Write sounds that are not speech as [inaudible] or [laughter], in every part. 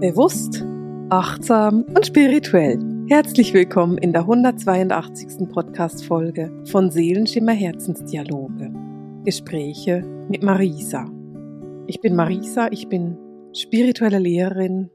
Bewusst, achtsam und spirituell. Herzlich willkommen in der 182. Podcast-Folge von Seelenschimmer Herzensdialoge. Gespräche mit Marisa. Ich bin Marisa, ich bin spirituelle Lehrerin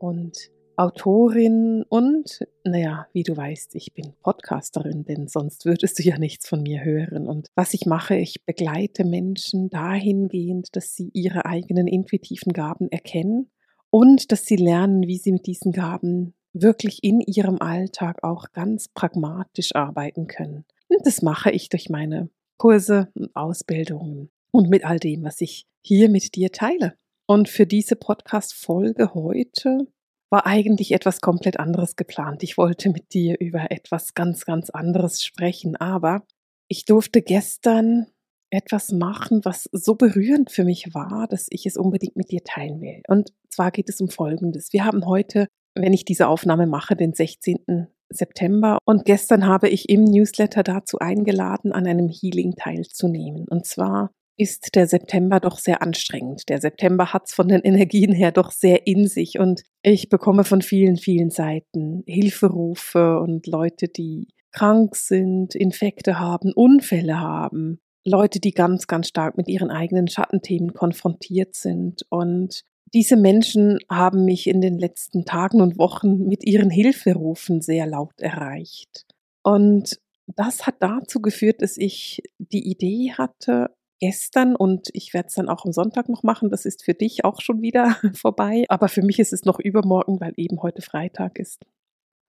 und Autorin und, naja, wie du weißt, ich bin Podcasterin, denn sonst würdest du ja nichts von mir hören. Und was ich mache, ich begleite Menschen dahingehend, dass sie ihre eigenen intuitiven Gaben erkennen und dass sie lernen, wie sie mit diesen Gaben wirklich in ihrem Alltag auch ganz pragmatisch arbeiten können. Und das mache ich durch meine Kurse und Ausbildungen und mit all dem, was ich hier mit dir teile. Und für diese Podcast-Folge heute war eigentlich etwas komplett anderes geplant. Ich wollte mit dir über etwas ganz, ganz anderes sprechen, aber ich durfte gestern etwas machen, was so berührend für mich war, dass ich es unbedingt mit dir teilen will. Und zwar geht es um Folgendes. Wir haben heute, wenn ich diese Aufnahme mache, den 16. September und gestern habe ich im Newsletter dazu eingeladen, an einem Healing teilzunehmen. Und zwar ist der September doch sehr anstrengend. Der September hat es von den [laughs] Energien her doch sehr in sich und ich bekomme von vielen, vielen Seiten Hilferufe und Leute, die krank sind, Infekte haben, Unfälle haben, Leute, die ganz, ganz stark mit ihren eigenen Schattenthemen konfrontiert sind. Und diese Menschen haben mich in den letzten Tagen und Wochen mit ihren Hilferufen sehr laut erreicht. Und das hat dazu geführt, dass ich die Idee hatte, gestern und ich werde es dann auch am Sonntag noch machen. Das ist für dich auch schon wieder [laughs] vorbei. Aber für mich ist es noch übermorgen, weil eben heute Freitag ist.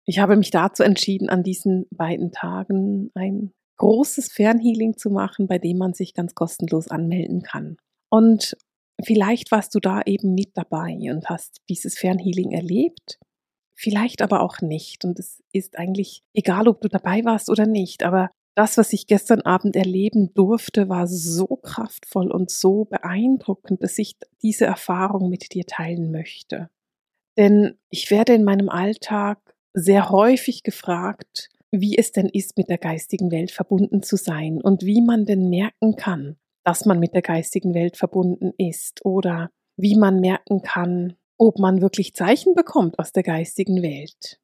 Ich habe mich dazu entschieden, an diesen beiden Tagen ein großes Fernhealing zu machen, bei dem man sich ganz kostenlos anmelden kann. Und vielleicht warst du da eben mit dabei und hast dieses Fernhealing erlebt. Vielleicht aber auch nicht. Und es ist eigentlich egal, ob du dabei warst oder nicht. Aber das, was ich gestern Abend erleben durfte, war so kraftvoll und so beeindruckend, dass ich diese Erfahrung mit dir teilen möchte. Denn ich werde in meinem Alltag sehr häufig gefragt, wie es denn ist, mit der geistigen Welt verbunden zu sein und wie man denn merken kann, dass man mit der geistigen Welt verbunden ist oder wie man merken kann, ob man wirklich Zeichen bekommt aus der geistigen Welt.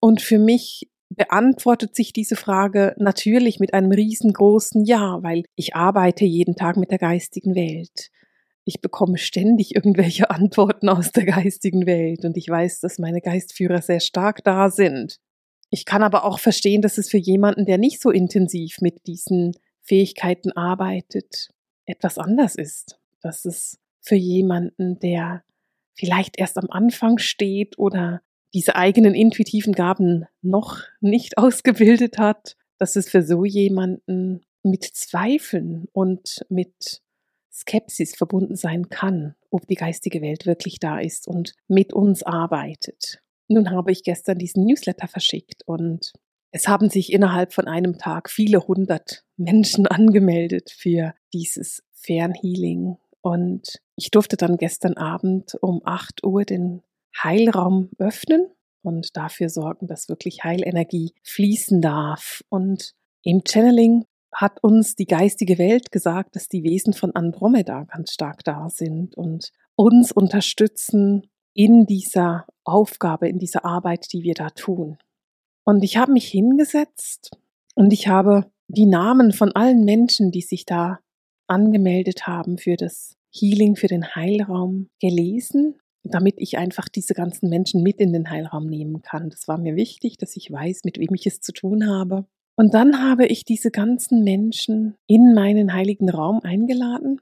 Und für mich beantwortet sich diese Frage natürlich mit einem riesengroßen Ja, weil ich arbeite jeden Tag mit der geistigen Welt. Ich bekomme ständig irgendwelche [laughs] Antworten aus der geistigen Welt und ich weiß, dass meine Geistführer sehr stark da sind. Ich kann aber auch verstehen, dass es für jemanden, der nicht so intensiv mit diesen Fähigkeiten arbeitet, etwas anders ist. Dass es für jemanden, der vielleicht erst am Anfang steht oder diese eigenen intuitiven Gaben noch nicht [laughs] ausgebildet hat, dass es für so jemanden mit Zweifeln und mit Skepsis verbunden sein kann, ob die geistige Welt wirklich da ist und mit uns arbeitet. Nun habe ich gestern diesen Newsletter verschickt und es haben sich innerhalb von einem Tag viele hundert Menschen [laughs] angemeldet für dieses Fernhealing. Und ich durfte dann gestern Abend um 8 Uhr den Heilraum öffnen und dafür sorgen, dass wirklich Heilenergie fließen darf. Und im Channeling hat uns die geistige Welt gesagt, dass die Wesen von Andromeda ganz stark da sind und uns unterstützen in dieser Aufgabe, in dieser Arbeit, die wir da tun. Und ich habe mich hingesetzt und ich habe die Namen von allen Menschen, die sich da angemeldet haben für das Healing, für den Heilraum gelesen damit ich einfach diese ganzen Menschen mit in den Heilraum nehmen kann. Das war mir wichtig, dass ich weiß, mit wem ich es zu tun habe. Und dann habe ich diese ganzen Menschen in meinen heiligen Raum eingeladen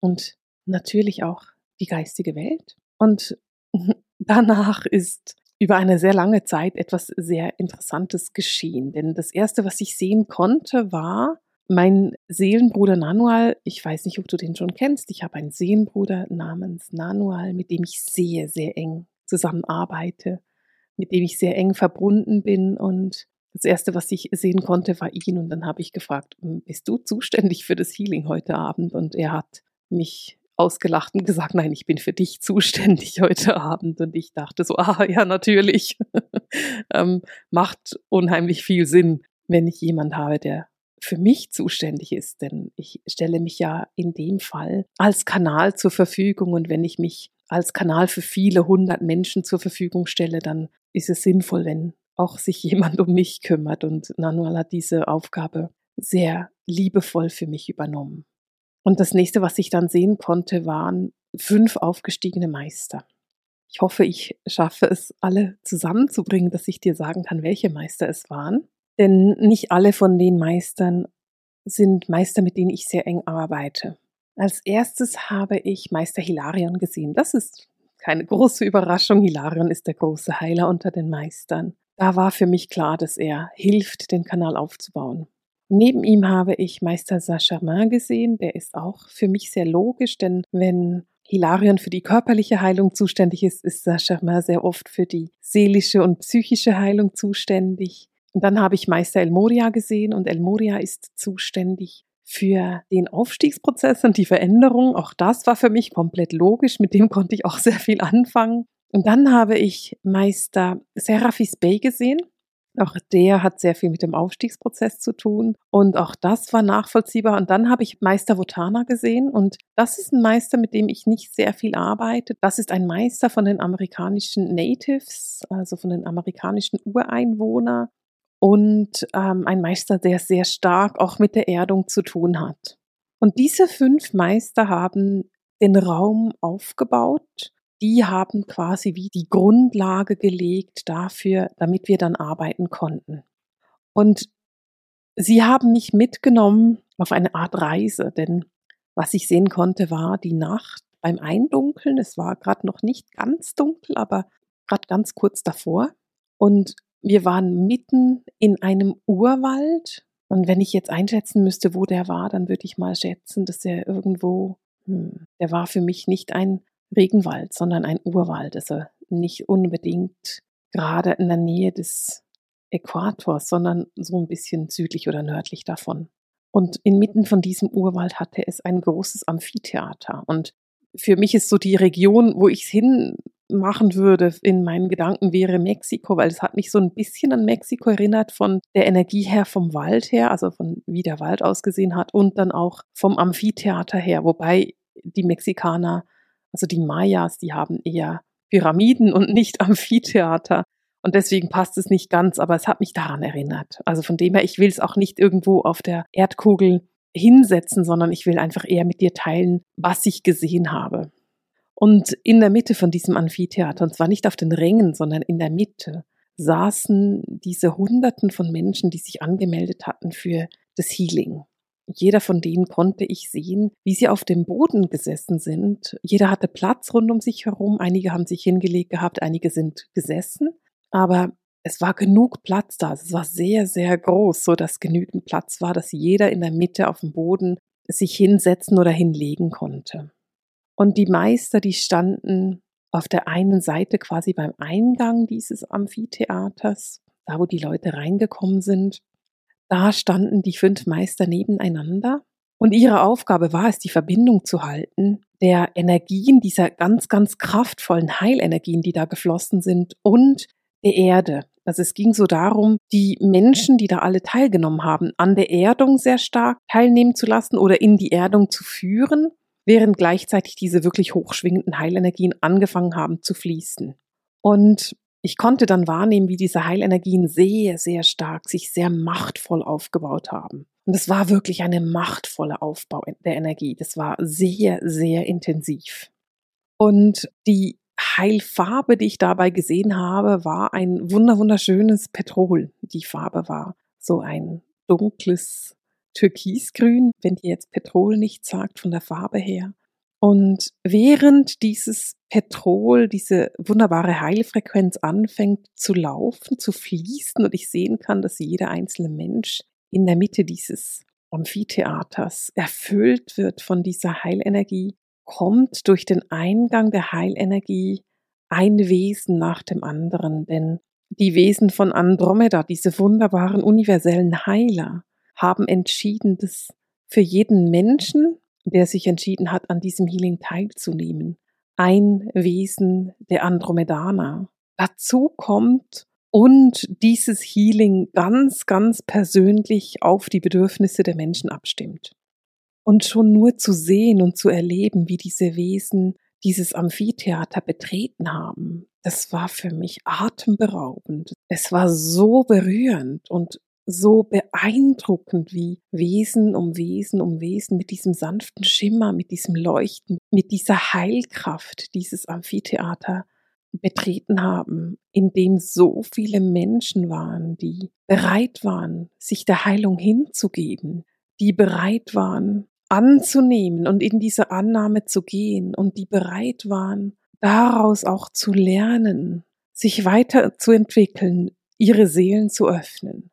und natürlich auch die geistige Welt. Und [laughs] danach ist über eine sehr lange Zeit etwas sehr Interessantes geschehen. Denn das Erste, was ich sehen konnte, war, mein Seelenbruder Nanual, ich weiß nicht, ob du den schon kennst, ich habe einen Seelenbruder namens Nanual, mit dem ich sehr, sehr eng zusammenarbeite, mit dem ich sehr eng verbunden bin und das erste, was ich sehen konnte, war ihn und dann habe ich gefragt, hm, bist du zuständig für das Healing heute Abend? Und er hat mich ausgelacht und gesagt, nein, ich bin für dich zuständig [laughs] heute Abend. Und ich dachte so, ah ja, natürlich. [laughs] ähm, macht unheimlich viel Sinn, wenn ich jemand habe, der für mich zuständig ist, denn ich stelle mich ja in dem Fall als Kanal zur Verfügung und wenn ich mich als Kanal für viele hundert Menschen zur Verfügung stelle, dann ist es sinnvoll, wenn auch sich [laughs] jemand um mich kümmert. Und Nanual hat diese Aufgabe sehr liebevoll für mich übernommen. Und das nächste, was ich dann sehen konnte, waren fünf aufgestiegene Meister. Ich hoffe, ich schaffe es, alle zusammenzubringen, dass ich dir sagen kann, welche Meister es waren. Denn nicht alle von den Meistern sind Meister, mit denen ich sehr eng arbeite. Als erstes habe ich Meister Hilarion gesehen. Das ist keine große Überraschung. Hilarion ist der große Heiler unter den Meistern. Da war für mich klar, dass er hilft, den Kanal aufzubauen. Neben ihm habe ich Meister Saint-Germain gesehen. Der ist auch für mich sehr logisch, denn wenn Hilarion für die körperliche Heilung zuständig ist, ist Saint-Germain sehr oft für die seelische und psychische Heilung zuständig. Und dann habe ich Meister El Moria gesehen und El Moria ist zuständig für den Aufstiegsprozess und die Veränderung. Auch das war für mich komplett logisch. Mit dem konnte ich auch sehr viel anfangen. Und dann habe ich Meister Seraphis Bey gesehen. Auch der hat sehr viel mit dem Aufstiegsprozess zu tun. Und auch das war nachvollziehbar. Und dann habe ich Meister Votana gesehen. Und das ist ein Meister, mit dem ich nicht sehr viel arbeite. Das ist ein Meister von den amerikanischen Natives, also von den amerikanischen Ureinwohnern. Und ähm, ein Meister, der sehr stark auch mit der Erdung zu tun hat. Und diese fünf Meister haben den Raum aufgebaut die haben quasi wie die Grundlage gelegt dafür, damit wir dann arbeiten konnten. Und sie haben mich mitgenommen auf eine Art Reise, denn was ich sehen konnte, war die Nacht beim Eindunkeln. Es war gerade noch nicht ganz dunkel, aber gerade ganz kurz davor. Und wir waren mitten in einem Urwald. Und wenn ich jetzt einschätzen müsste, wo der war, dann würde ich mal schätzen, dass er irgendwo, hm, der war für mich nicht ein Regenwald, sondern ein Urwald. Also nicht unbedingt gerade in der Nähe des Äquators, sondern so ein bisschen südlich oder nördlich davon. Und inmitten von diesem Urwald hatte es ein großes Amphitheater. Und für mich ist so die Region, wo ich es hin machen würde in meinen Gedanken wäre Mexiko, weil es hat mich so ein bisschen an Mexiko erinnert von der Energie her vom Wald her, also von wie der Wald ausgesehen hat und dann auch vom Amphitheater her, wobei die Mexikaner also die Mayas, die haben eher Pyramiden und nicht [laughs] Amphitheater. Und deswegen passt es nicht ganz, aber es hat mich daran erinnert. Also von dem her, ich will es auch nicht irgendwo auf der Erdkugel hinsetzen, sondern ich will einfach eher mit dir teilen, was ich gesehen habe. Und in der Mitte von diesem Amphitheater, und zwar nicht auf den Rängen, sondern in der Mitte, saßen diese Hunderten von Menschen, die sich angemeldet hatten für das Healing. Jeder von denen konnte ich sehen, wie sie auf dem Boden gesessen sind. Jeder hatte Platz rund um sich herum. Einige haben sich hingelegt gehabt, einige sind gesessen. Aber es war genug Platz da. Es war sehr, sehr groß, so dass genügend Platz war, dass jeder in der Mitte auf dem Boden sich hinsetzen oder hinlegen konnte. Und die Meister, die standen auf der einen Seite quasi beim Eingang dieses Amphitheaters, da wo die Leute reingekommen sind. Da standen die fünf Meister nebeneinander und ihre Aufgabe war es, die Verbindung zu halten der Energien, dieser ganz, ganz kraftvollen Heilenergien, die da geflossen sind und der Erde. Also es ging so darum, die Menschen, die da alle teilgenommen haben, an der Erdung sehr stark teilnehmen zu lassen oder in die Erdung zu führen, während gleichzeitig diese wirklich hochschwingenden Heilenergien angefangen haben zu fließen. Und ich konnte dann wahrnehmen, wie diese Heilenergien sehr, sehr stark, sich sehr machtvoll aufgebaut haben. Und es war wirklich eine machtvolle Aufbau der Energie. Das war sehr, sehr intensiv. Und die Heilfarbe, die ich dabei gesehen habe, war ein wunderschönes Petrol. Die Farbe war so ein dunkles Türkisgrün, wenn dir jetzt Petrol nicht sagt von der Farbe her. Und während dieses Petrol, diese wunderbare Heilfrequenz anfängt zu laufen, zu fließen und ich sehen kann, dass jeder einzelne Mensch in der Mitte dieses Amphitheaters erfüllt wird von dieser Heilenergie, kommt durch den Eingang der Heilenergie ein Wesen nach dem anderen, denn die Wesen von Andromeda, diese wunderbaren universellen Heiler, haben entschieden, dass für jeden Menschen der sich entschieden hat, an diesem Healing teilzunehmen. Ein Wesen der Andromedaner. Dazu kommt und dieses Healing ganz, ganz persönlich auf die Bedürfnisse der Menschen abstimmt. Und schon nur zu sehen und zu erleben, wie diese Wesen dieses Amphitheater betreten haben, das war für mich atemberaubend. Es war so berührend und so beeindruckend, wie Wesen um Wesen um Wesen mit diesem sanften Schimmer, mit diesem Leuchten, mit dieser Heilkraft dieses Amphitheater betreten haben, in dem so viele Menschen waren, die bereit waren, sich der Heilung hinzugeben, die bereit waren, anzunehmen und in diese Annahme zu gehen und die bereit waren, daraus auch zu lernen, sich weiterzuentwickeln, ihre Seelen zu öffnen.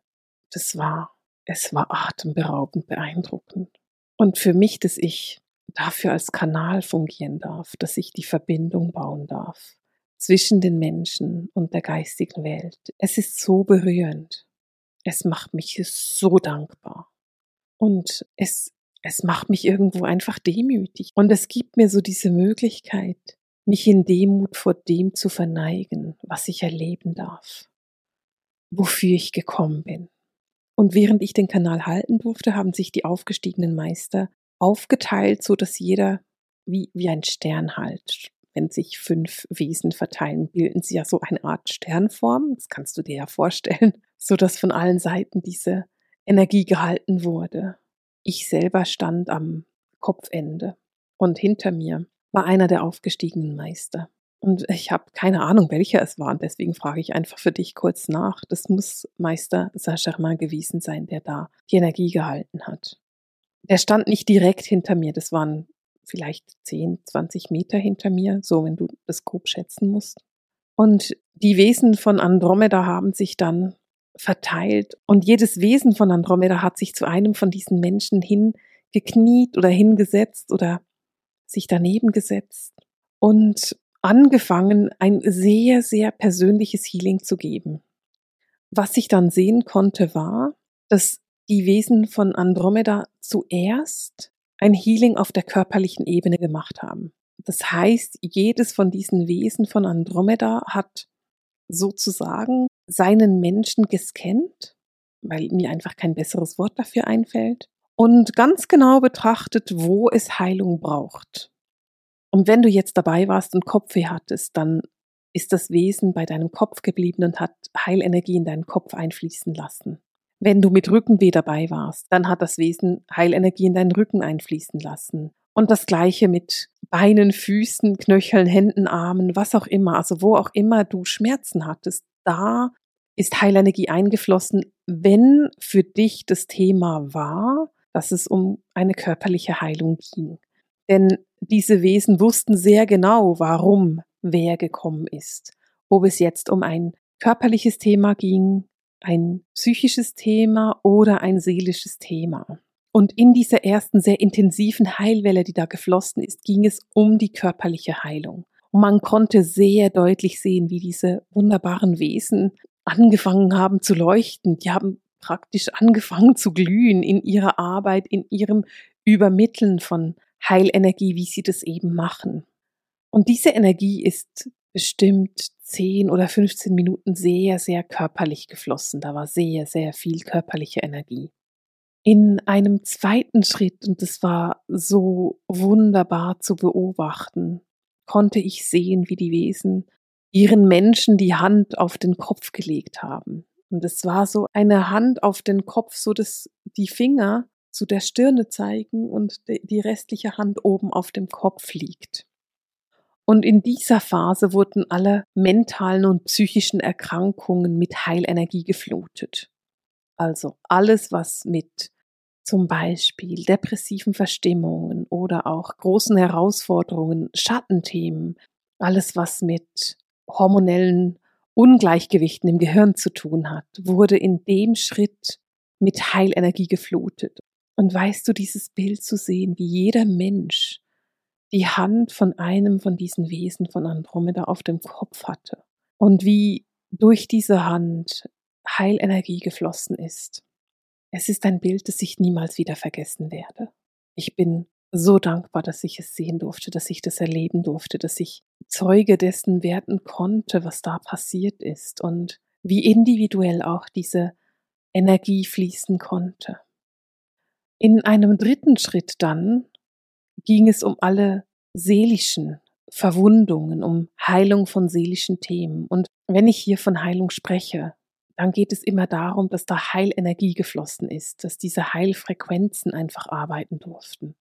Das war, es war atemberaubend beeindruckend. Und für mich, dass ich dafür als Kanal fungieren darf, dass ich die Verbindung bauen darf zwischen den Menschen und der geistigen Welt. Es ist so berührend. Es macht mich so dankbar. Und es, es macht mich irgendwo einfach demütig. Und es gibt mir so diese Möglichkeit, mich in Demut vor dem zu verneigen, was ich erleben darf, wofür ich gekommen bin. Und während ich den Kanal halten durfte, haben sich die aufgestiegenen Meister aufgeteilt, so dass jeder wie, wie ein Stern halt wenn sich fünf Wesen verteilen, bilden sie ja so eine Art Sternform. Das kannst du dir ja vorstellen, so dass von allen Seiten diese Energie gehalten wurde. Ich selber stand am Kopfende und hinter mir war einer der aufgestiegenen Meister. Und ich habe keine Ahnung, welcher es war. Und deswegen frage ich einfach für dich kurz nach. Das muss Meister Saint-Germain gewesen sein, der da die Energie gehalten hat. Der stand nicht direkt hinter mir. Das waren vielleicht 10, 20 Meter hinter mir, so wenn du das grob schätzen musst. Und die Wesen von Andromeda haben sich dann verteilt und jedes Wesen von Andromeda hat sich zu einem von diesen Menschen hingekniet oder hingesetzt oder sich daneben gesetzt und angefangen, ein sehr, sehr persönliches Healing zu geben. Was ich dann sehen konnte, war, dass die Wesen von Andromeda zuerst ein Healing auf der körperlichen Ebene gemacht haben. Das heißt, jedes von diesen Wesen von Andromeda hat sozusagen seinen Menschen gescannt, weil mir einfach kein besseres Wort dafür einfällt, und ganz genau betrachtet, wo es Heilung braucht. Und wenn du jetzt dabei warst und Kopfweh hattest, dann ist das Wesen bei deinem Kopf geblieben und hat Heilenergie in deinen Kopf einfließen lassen. Wenn du mit Rückenweh dabei warst, dann hat das Wesen Heilenergie in deinen Rücken einfließen lassen. Und das gleiche mit Beinen, Füßen, Knöcheln, Händen, Armen, was auch immer, also wo auch immer du Schmerzen hattest, da ist Heilenergie eingeflossen, wenn für dich das Thema war, dass es um eine körperliche Heilung ging. Denn diese Wesen wussten sehr genau, warum wer gekommen ist. Ob es jetzt um ein körperliches Thema ging, ein psychisches Thema oder ein seelisches Thema. Und in dieser ersten sehr intensiven Heilwelle, die da geflossen ist, ging es um die körperliche Heilung. Und man konnte sehr deutlich sehen, wie diese wunderbaren Wesen angefangen haben zu leuchten. Die haben praktisch angefangen zu glühen in ihrer Arbeit, in ihrem Übermitteln von Heilenergie, wie sie das eben machen. Und diese Energie ist bestimmt 10 oder 15 Minuten sehr, sehr körperlich geflossen. Da war sehr, sehr viel körperliche Energie. In einem zweiten Schritt, und das war so wunderbar zu beobachten, konnte ich sehen, wie die Wesen ihren Menschen die Hand auf den Kopf gelegt haben. Und es war so eine Hand auf den Kopf, so dass die Finger zu der Stirne zeigen und die restliche Hand oben auf dem Kopf liegt. Und in dieser Phase wurden alle mentalen und psychischen Erkrankungen mit Heilenergie geflutet. Also alles, was mit zum Beispiel depressiven Verstimmungen oder auch großen Herausforderungen, Schattenthemen, alles, was mit hormonellen Ungleichgewichten im Gehirn zu tun hat, wurde in dem Schritt mit Heilenergie geflutet. Und weißt du, dieses Bild zu sehen, wie jeder Mensch die Hand von einem von diesen Wesen von Andromeda auf dem Kopf hatte und wie durch diese Hand Heilenergie geflossen ist. Es ist ein Bild, das ich niemals wieder vergessen werde. Ich bin so dankbar, dass ich es sehen durfte, dass ich das erleben durfte, dass ich Zeuge dessen werden konnte, was da passiert ist und wie individuell auch diese Energie fließen konnte. In einem dritten Schritt dann ging es um alle seelischen Verwundungen, um Heilung von seelischen Themen. Und wenn ich hier von Heilung spreche, dann geht es immer darum, dass da Heilenergie geflossen ist, dass diese Heilfrequenzen einfach arbeiten durften.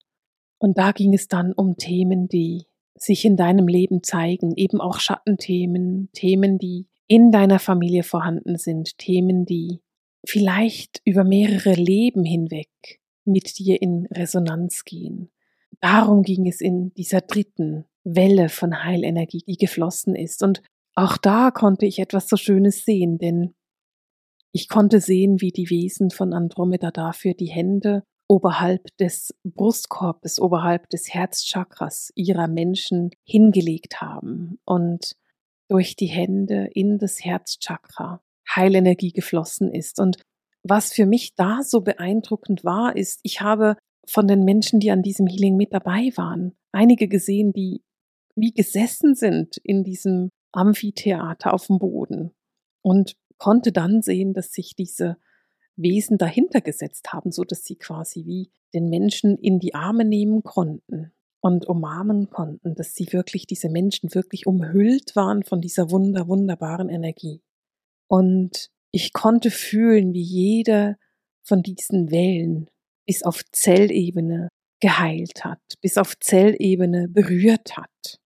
Und da ging es dann um Themen, die sich in deinem Leben zeigen, eben auch Schattenthemen, Themen, die in deiner Familie vorhanden sind, Themen, die vielleicht über mehrere Leben hinweg mit dir in Resonanz gehen. Darum ging es in dieser dritten Welle von Heilenergie, die geflossen ist. Und auch da konnte ich etwas so Schönes sehen, denn ich konnte sehen, wie die Wesen von Andromeda dafür die Hände oberhalb des Brustkorbes, oberhalb des Herzchakras ihrer Menschen hingelegt haben und durch die Hände in das Herzchakra Heilenergie geflossen ist. Und was für mich da so beeindruckend war, ist, ich habe von den Menschen, die an diesem Healing mit dabei waren, einige gesehen, die wie gesessen sind in diesem Amphitheater auf dem Boden und konnte dann sehen, dass sich diese Wesen dahinter gesetzt haben, so dass sie quasi wie den Menschen in die Arme nehmen konnten und umarmen konnten, dass sie wirklich diese Menschen wirklich umhüllt waren von dieser wunder wunderbaren Energie. Und ich konnte fühlen, wie jede von diesen Wellen bis auf Zellebene geheilt hat, bis auf Zellebene berührt hat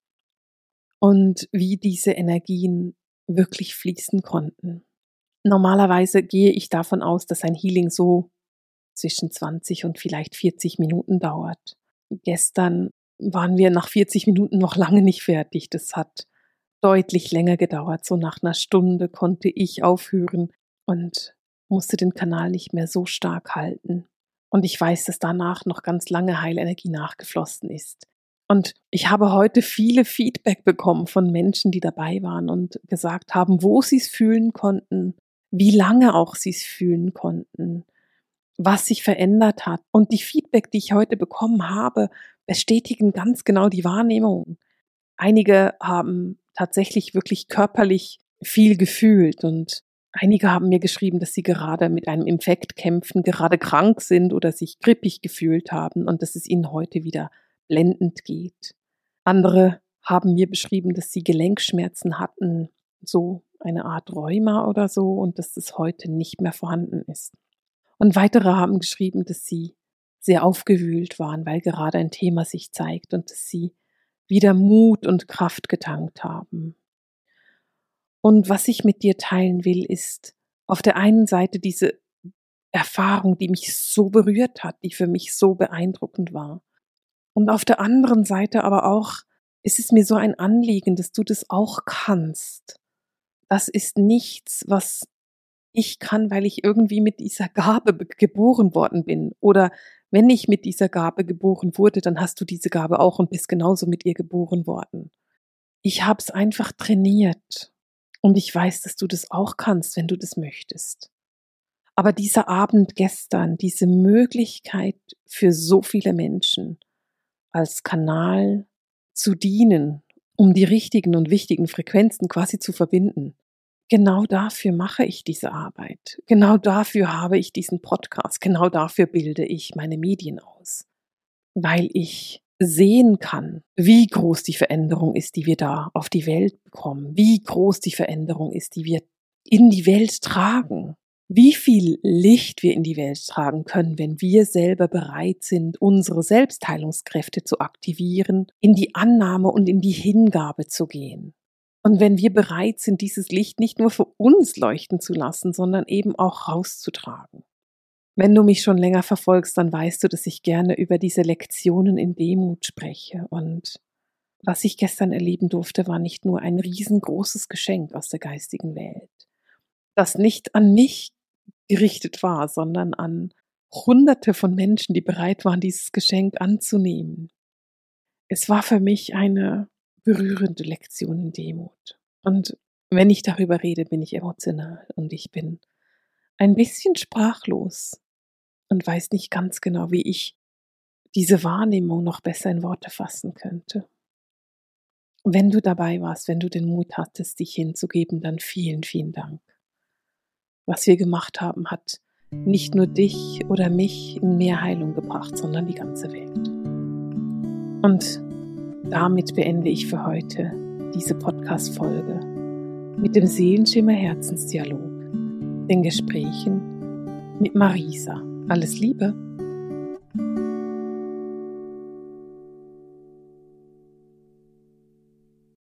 und wie diese Energien wirklich fließen konnten. Normalerweise gehe ich davon aus, dass ein Healing so zwischen 20 und vielleicht 40 Minuten dauert. Gestern waren wir nach 40 Minuten noch lange nicht fertig. Das hat deutlich länger gedauert. So nach einer Stunde konnte ich aufhören und musste den Kanal nicht mehr so stark halten. Und ich weiß, dass danach noch ganz lange Heilenergie nachgeflossen ist. Und ich habe heute viele Feedback bekommen von Menschen, die dabei waren und gesagt haben, wo sie es fühlen konnten, wie lange auch sie es fühlen konnten, was sich verändert hat. Und die Feedback, die ich heute bekommen habe, bestätigen ganz genau die Wahrnehmung. Einige haben tatsächlich wirklich körperlich viel gefühlt und einige haben mir geschrieben, dass sie gerade mit einem Infekt kämpfen, gerade krank sind oder sich grippig gefühlt haben und dass es ihnen heute wieder blendend geht. Andere haben mir beschrieben, dass sie Gelenkschmerzen hatten, so eine Art Rheuma oder so, und dass das heute nicht mehr vorhanden ist. Und weitere haben geschrieben, dass sie sehr aufgewühlt waren, weil gerade ein Thema sich zeigt und dass sie wieder Mut und Kraft getankt haben. Und was ich mit dir teilen will, ist auf der einen Seite diese Erfahrung, die mich so berührt hat, die für mich so beeindruckend war. Und auf der anderen Seite aber auch ist es mir so ein Anliegen, dass du das auch kannst. Das ist nichts, was ich kann, weil ich irgendwie mit dieser Gabe geboren worden bin. Oder wenn ich mit dieser Gabe geboren wurde, dann hast du diese Gabe auch und bist genauso mit ihr geboren worden. Ich habe es einfach trainiert und ich weiß, dass du das auch kannst, wenn du das möchtest. Aber dieser Abend gestern, diese Möglichkeit für so viele Menschen, als Kanal zu dienen, um die richtigen und wichtigen Frequenzen quasi zu verbinden. Genau dafür mache ich diese Arbeit. Genau dafür habe ich diesen Podcast. Genau dafür bilde ich meine Medien aus. Weil ich sehen kann, wie groß die Veränderung ist, die wir da auf die Welt bekommen, wie groß die Veränderung ist, die wir in die Welt tragen wie viel Licht wir in die Welt tragen können, wenn wir selber bereit sind, unsere Selbstheilungskräfte zu aktivieren, in die Annahme und in die Hingabe zu gehen. Und wenn wir bereit sind, dieses Licht nicht nur für uns leuchten zu lassen, sondern eben auch rauszutragen. Wenn du mich schon länger verfolgst, dann weißt du, dass ich gerne über diese Lektionen in Demut spreche. Und was ich gestern erleben durfte, war nicht nur ein riesengroßes Geschenk aus der geistigen Welt, das nicht an mich gerichtet war, sondern an Hunderte von Menschen, die bereit waren, dieses Geschenk anzunehmen. Es war für mich eine berührende Lektion in Demut. Und wenn ich darüber rede, bin ich emotional und ich bin ein bisschen sprachlos und weiß nicht ganz genau, wie ich diese Wahrnehmung noch besser in Worte fassen könnte. Wenn du dabei warst, wenn du den Mut hattest, dich hinzugeben, dann vielen, vielen Dank was wir gemacht haben, hat nicht nur dich oder mich in mehr Heilung gebracht, sondern die ganze Welt. Und damit beende ich für heute diese Podcast-Folge mit dem Seelenschimmer Herzensdialog, den Gesprächen mit Marisa. Alles Liebe!